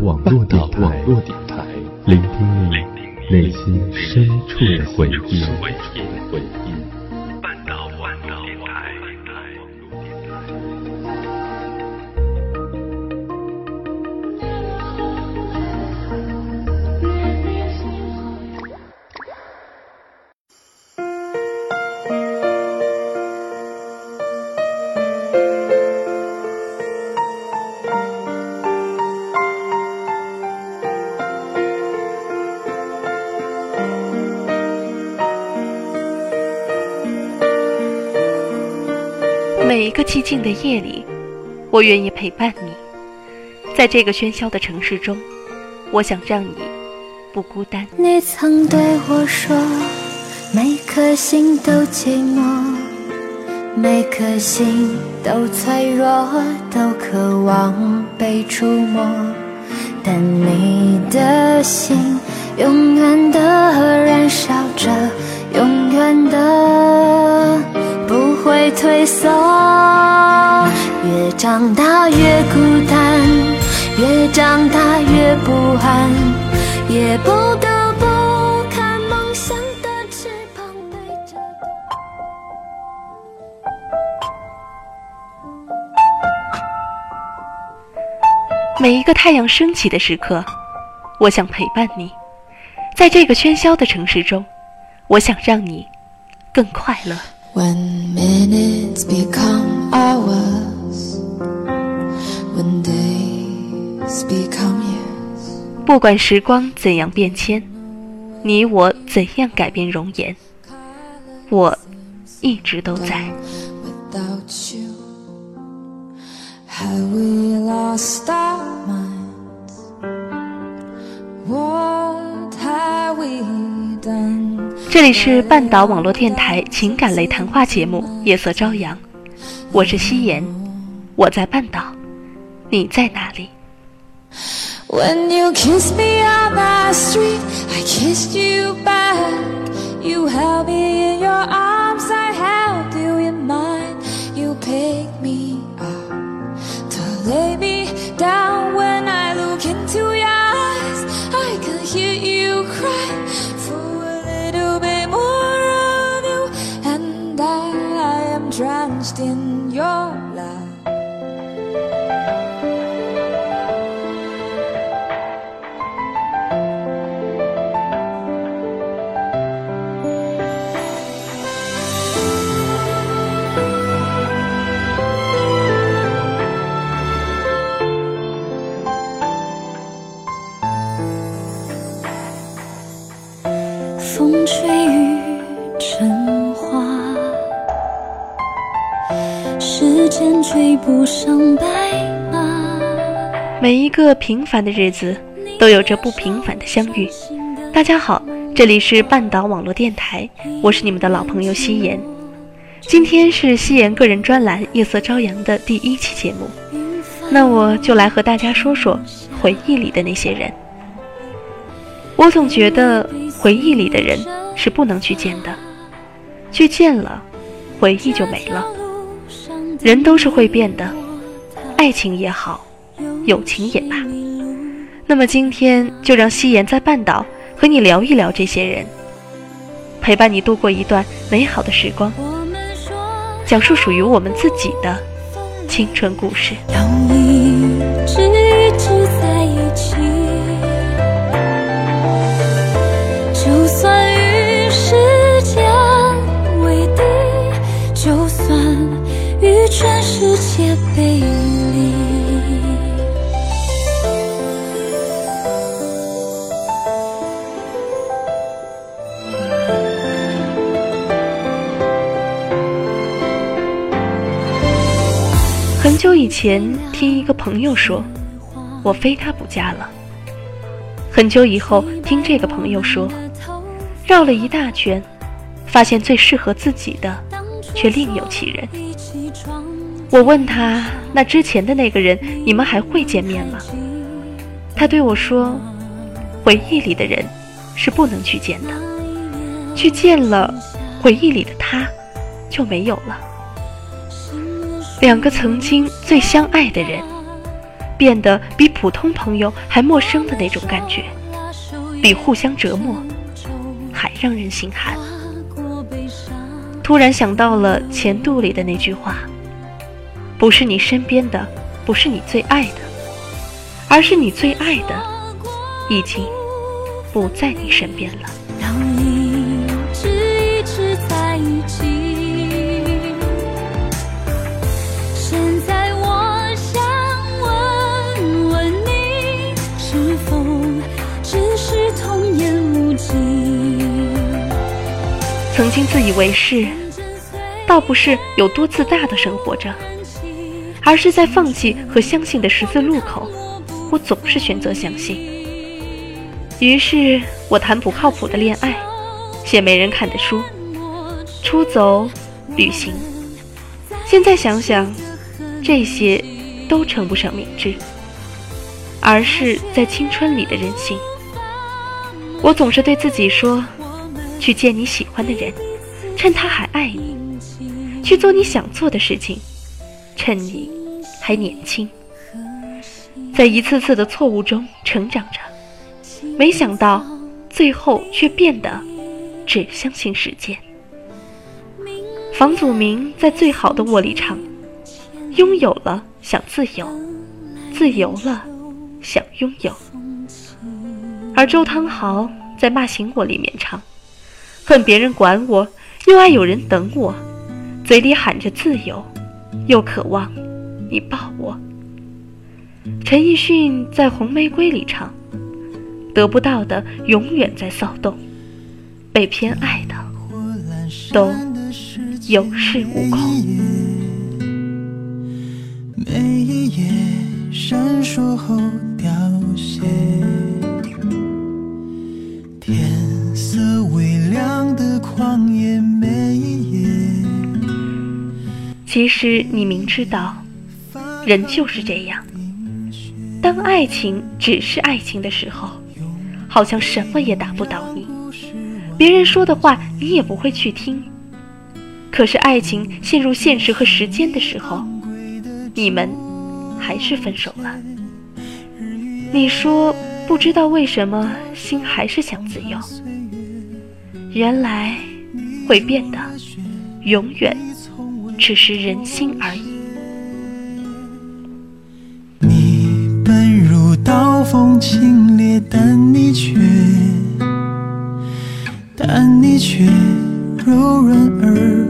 网络电台，聆听你内心深处的回忆。每一个寂静的夜里，我愿意陪伴你。在这个喧嚣的城市中，我想让你不孤单。你曾对我说，每颗心都寂寞，每颗心都脆弱，都渴望被触摸。但你的心永远的燃烧着，永远的。会退缩，越长大越孤单，越长大越不安，也不得不看梦想的翅膀对着。每一个太阳升起的时刻，我想陪伴你，在这个喧嚣的城市中，我想让你更快乐。When minutes become hours, when days become years. 不管时光怎样变迁，你我怎样改变容颜，我一直都在。Without you, have we lost our minds? What have we done? 这里是半岛网络电台情感类谈话节目《夜色朝阳》，我是夕颜，我在半岛，你在哪里？When you kiss me on the street, I kissed you back. You held me in your arms, I held you in mine. You picked me up to lay me down. 每一个平凡的日子，都有着不平凡的相遇。大家好，这里是半岛网络电台，我是你们的老朋友夕颜。今天是夕颜个人专栏《夜色朝阳》的第一期节目，那我就来和大家说说回忆里的那些人。我总觉得回忆里的人是不能去见的，去见了，回忆就没了。人都是会变的，爱情也好，友情也罢。那么今天就让夕颜在半岛和你聊一聊这些人，陪伴你度过一段美好的时光，讲述属于我们自己的青春故事。要一直一直在一起。就算与时间为敌，就算与全世界背前，听一个朋友说，我非他不嫁了。很久以后，听这个朋友说，绕了一大圈，发现最适合自己的，却另有其人。我问他，那之前的那个人，你们还会见面吗？他对我说，回忆里的人，是不能去见的，去见了，回忆里的他，就没有了。两个曾经最相爱的人，变得比普通朋友还陌生的那种感觉，比互相折磨还让人心寒。突然想到了前度里的那句话：“不是你身边的，不是你最爱的，而是你最爱的已经不在你身边了。”曾经自以为是，倒不是有多自大的生活着，而是在放弃和相信的十字路口，我总是选择相信。于是我谈不靠谱的恋爱，写没人看的书，出走旅行。现在想想，这些都称不上明智，而是在青春里的任性。我总是对自己说。去见你喜欢的人，趁他还爱你；去做你想做的事情，趁你还年轻。在一次次的错误中成长着，没想到最后却变得只相信时间。房祖名在《最好的我》里唱：“拥有了想自由，自由了想拥有。”而周汤豪在《骂醒我》里面唱。恨别人管我，又爱有人等我，嘴里喊着自由，又渴望你抱我。陈奕迅在《红玫瑰》里唱：“得不到的永远在骚动，被偏爱的都有恃无恐。”每一夜闪烁后凋谢。天色微其实你明知道，人就是这样。当爱情只是爱情的时候，好像什么也打不倒你，别人说的话你也不会去听。可是爱情陷入现实和时间的时候，你们还是分手了。你说不知道为什么心还是想自由，原来会变的永远。只是人心而已。你奔如刀锋清冽，但你却，但你却柔软而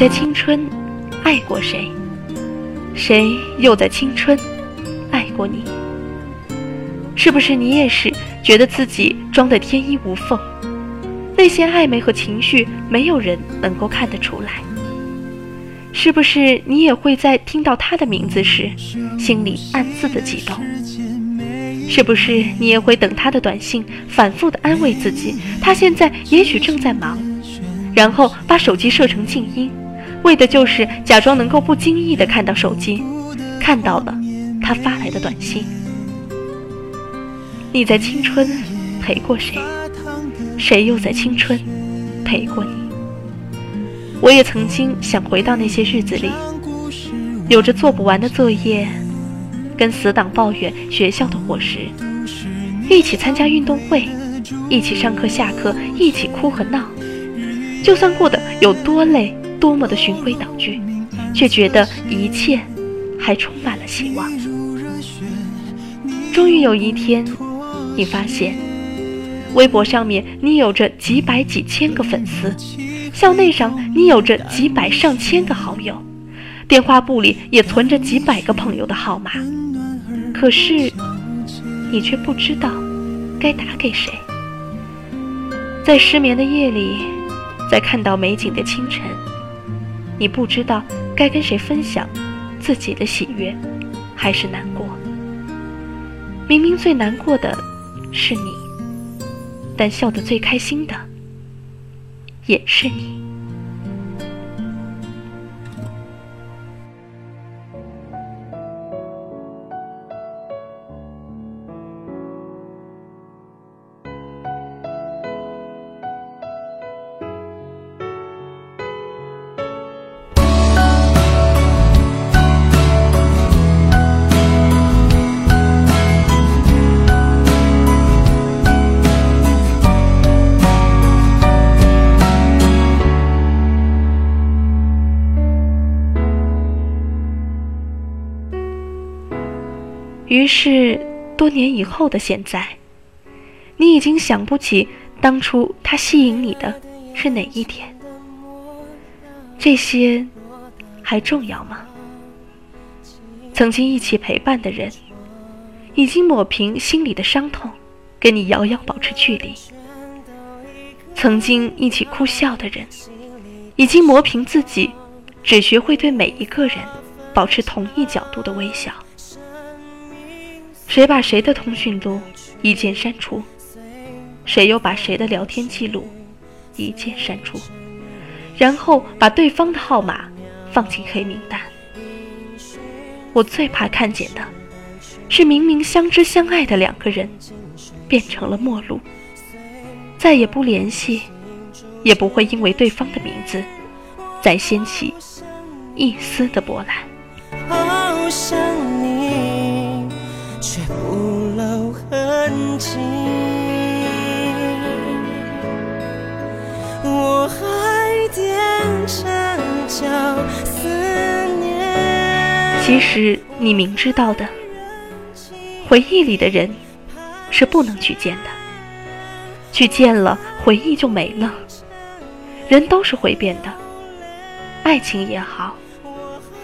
在青春。爱过谁？谁又在青春爱过你？是不是你也是觉得自己装得天衣无缝？那些暧昧和情绪，没有人能够看得出来。是不是你也会在听到他的名字时，心里暗自的激动？是不是你也会等他的短信，反复的安慰自己，他现在也许正在忙，然后把手机设成静音？为的就是假装能够不经意的看到手机，看到了他发来的短信。你在青春陪过谁？谁又在青春陪过你？我也曾经想回到那些日子里，有着做不完的作业，跟死党抱怨学校的伙食，一起参加运动会，一起上课下课，一起哭和闹，就算过得有多累。多么的循规蹈矩，却觉得一切还充满了希望。终于有一天，你发现，微博上面你有着几百几千个粉丝，校内上你有着几百上千个好友，电话簿里也存着几百个朋友的号码，可是你却不知道该打给谁。在失眠的夜里，在看到美景的清晨。你不知道该跟谁分享自己的喜悦，还是难过。明明最难过的是你，但笑得最开心的也是你。是，多年以后的现在，你已经想不起当初他吸引你的是哪一点。这些还重要吗？曾经一起陪伴的人，已经抹平心里的伤痛，跟你遥遥保持距离；曾经一起哭笑的人，已经磨平自己，只学会对每一个人保持同一角度的微笑。谁把谁的通讯录一键删除？谁又把谁的聊天记录一键删除？然后把对方的号码放进黑名单。我最怕看见的，是明明相知相爱的两个人，变成了陌路，再也不联系，也不会因为对方的名字，再掀起一丝的波澜。好想你。却不露痕迹。我还踮着脚思念。其实你明知道的，回忆里的人是不能去见的，去见了回忆就没了。人都是会变的，爱情也好，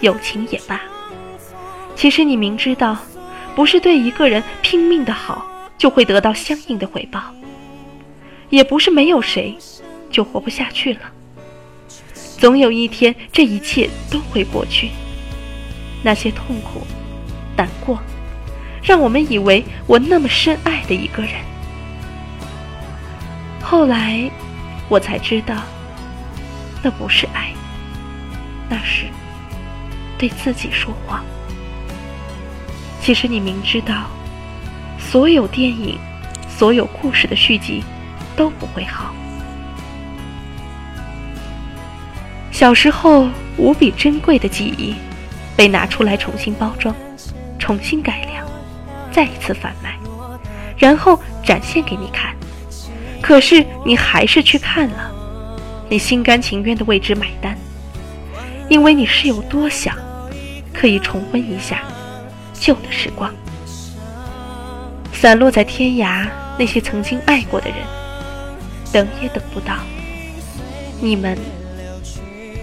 友情也罢。其实你明知道。不是对一个人拼命的好就会得到相应的回报，也不是没有谁就活不下去了。总有一天，这一切都会过去。那些痛苦、难过，让我们以为我那么深爱的一个人，后来我才知道，那不是爱，那是对自己说谎。其实你明知道，所有电影、所有故事的续集都不会好。小时候无比珍贵的记忆，被拿出来重新包装、重新改良，再一次贩卖，然后展现给你看。可是你还是去看了，你心甘情愿的为之买单，因为你是有多想可以重温一下。旧的时光，散落在天涯，那些曾经爱过的人，等也等不到。你们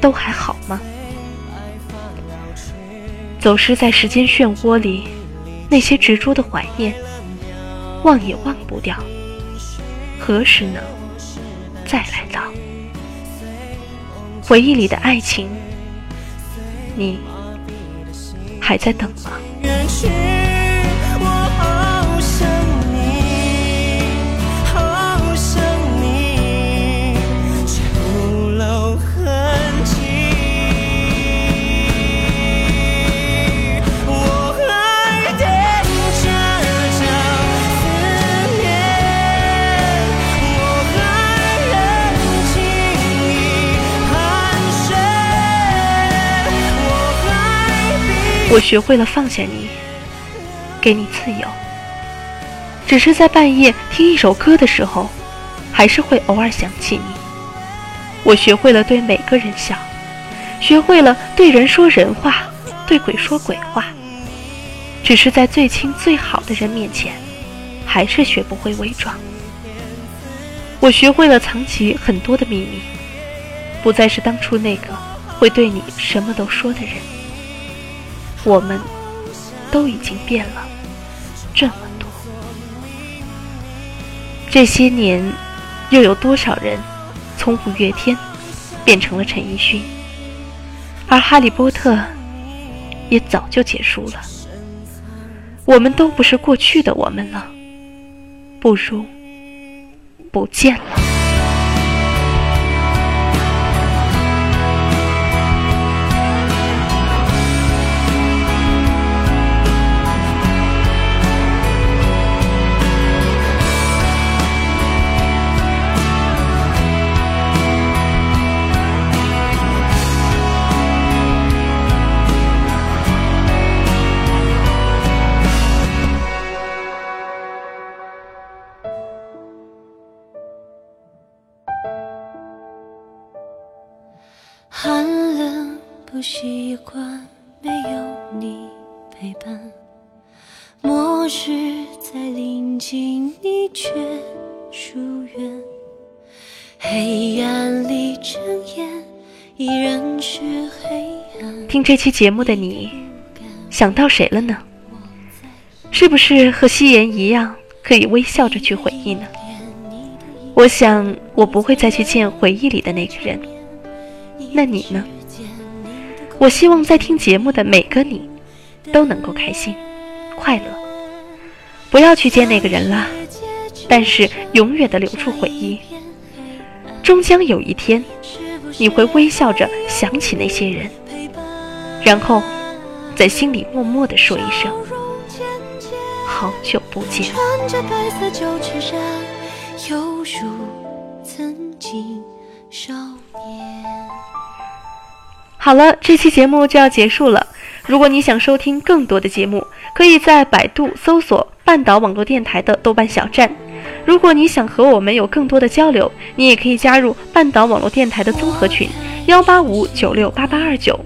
都还好吗？走失在时间漩涡里，那些执着的怀念，忘也忘不掉。何时能再来到？回忆里的爱情，你还在等吗？去，我好想你，好想你，却不露痕迹。我还踮着脚思念，我还忍静一汗水，我还我学会了放下你。给你自由，只是在半夜听一首歌的时候，还是会偶尔想起你。我学会了对每个人笑，学会了对人说人话，对鬼说鬼话。只是在最亲最好的人面前，还是学不会伪装。我学会了藏起很多的秘密，不再是当初那个会对你什么都说的人。我们都已经变了。这些年，又有多少人从五月天变成了陈奕迅？而哈利波特也早就结束了。我们都不是过去的我们了，不如不见了。陪伴。末日在临近，你却疏远。黑暗里睁眼，依然是黑暗。听这期节目的你，想到谁了呢？是不是和夕颜一样，可以微笑着去回忆呢？我想，我不会再去见回忆里的那个人。那你呢？我希望在听节目的每个你，都能够开心、快乐。不要去见那个人了，但是永远的留住回忆。终将有一天，你会微笑着想起那些人，然后在心里默默的说一声：“好久不见。”好了，这期节目就要结束了。如果你想收听更多的节目，可以在百度搜索“半岛网络电台”的豆瓣小站。如果你想和我们有更多的交流，你也可以加入半岛网络电台的综合群：幺八五九六八八二九。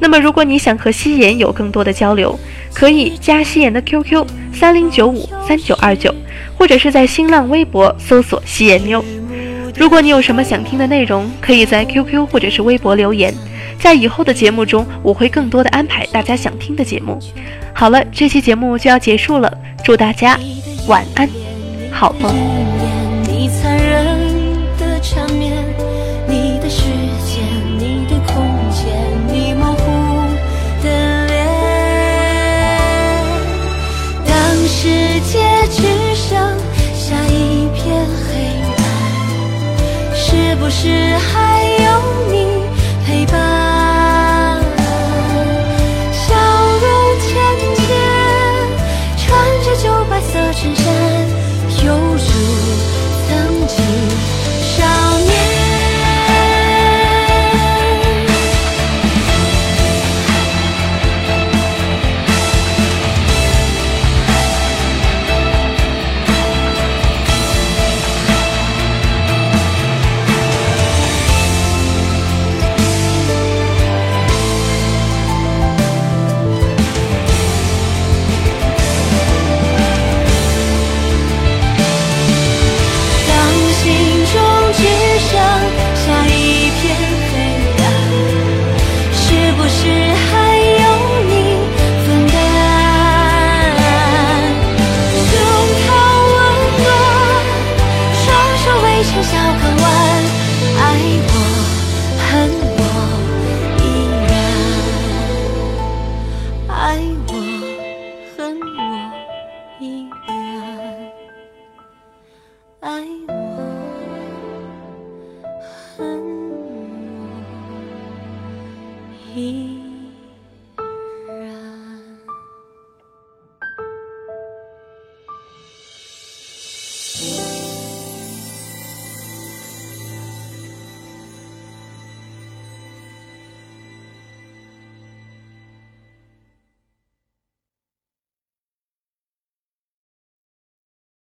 那么，如果你想和夕颜有更多的交流，可以加夕颜的 QQ：三零九五三九二九，或者是在新浪微博搜索“夕颜妞”。如果你有什么想听的内容，可以在 QQ 或者是微博留言。在以后的节目中，我会更多的安排大家想听的节目。好了，这期节目就要结束了，祝大家晚安，好梦。世界只剩下一片黑暗，是不是还？